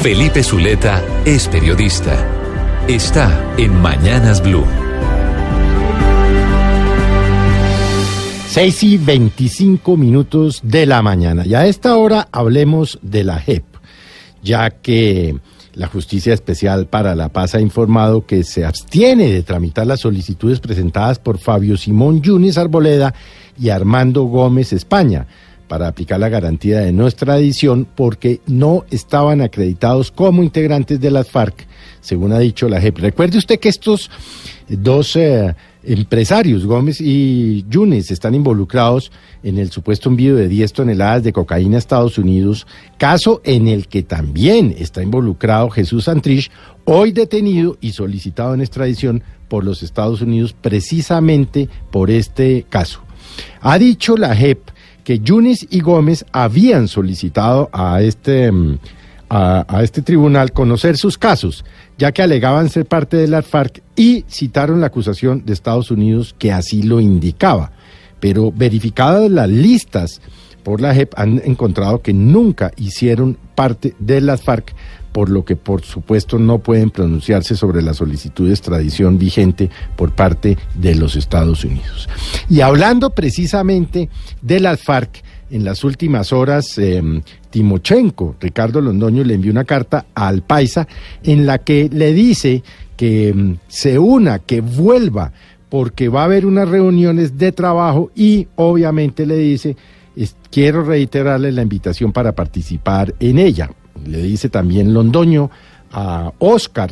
Felipe Zuleta es periodista. Está en Mañanas Blue. 6 y 25 minutos de la mañana. Y a esta hora hablemos de la JEP, ya que la Justicia Especial para la Paz ha informado que se abstiene de tramitar las solicitudes presentadas por Fabio Simón Yunes Arboleda y Armando Gómez España para aplicar la garantía de no extradición porque no estaban acreditados como integrantes de las FARC, según ha dicho la JEP. Recuerde usted que estos dos eh, empresarios, Gómez y Yunes, están involucrados en el supuesto envío de 10 toneladas de cocaína a Estados Unidos, caso en el que también está involucrado Jesús Santrich, hoy detenido y solicitado en extradición por los Estados Unidos precisamente por este caso. Ha dicho la JEP que Yunis y Gómez habían solicitado a este, mm, a, este tribunal conocer sus casos, ya que alegaban ser parte de la FARC y citaron la acusación de Estados Unidos que así lo indicaba. Pero verificadas las listas por la JEP han encontrado que nunca hicieron parte de las FARC, por lo que por supuesto no pueden pronunciarse sobre la solicitud de extradición vigente por parte de los Estados Unidos. Y hablando precisamente de las FARC, en las últimas horas eh, Timochenko, Ricardo Londoño, le envió una carta al Paisa en la que le dice que mm, se una, que vuelva, porque va a haber unas reuniones de trabajo y obviamente le dice, quiero reiterarle la invitación para participar en ella le dice también Londoño a Oscar,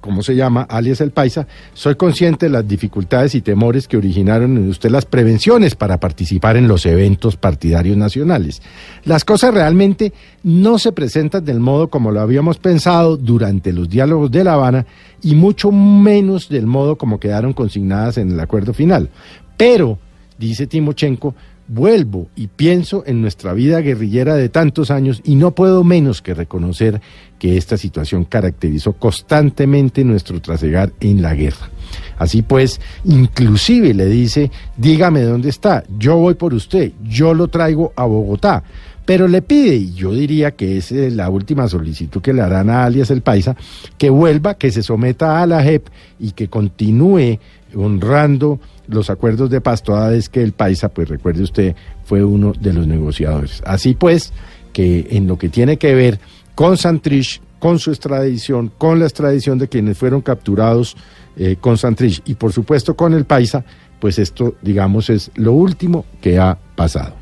como se llama, alias el Paisa, soy consciente de las dificultades y temores que originaron en usted las prevenciones para participar en los eventos partidarios nacionales. Las cosas realmente no se presentan del modo como lo habíamos pensado durante los diálogos de La Habana y mucho menos del modo como quedaron consignadas en el acuerdo final. Pero, dice Timochenko, vuelvo y pienso en nuestra vida guerrillera de tantos años y no puedo menos que reconocer que esta situación caracterizó constantemente nuestro trasegar en la guerra. Así pues, inclusive le dice, dígame dónde está, yo voy por usted, yo lo traigo a Bogotá. Pero le pide, y yo diría que es eh, la última solicitud que le harán a alias el Paisa, que vuelva, que se someta a la JEP y que continúe honrando los acuerdos de paz, toda vez que el Paisa, pues recuerde usted, fue uno de los negociadores. Así pues, que en lo que tiene que ver con Santrich, con su extradición, con la extradición de quienes fueron capturados eh, con Santrich y por supuesto con el Paisa, pues esto, digamos, es lo último que ha pasado.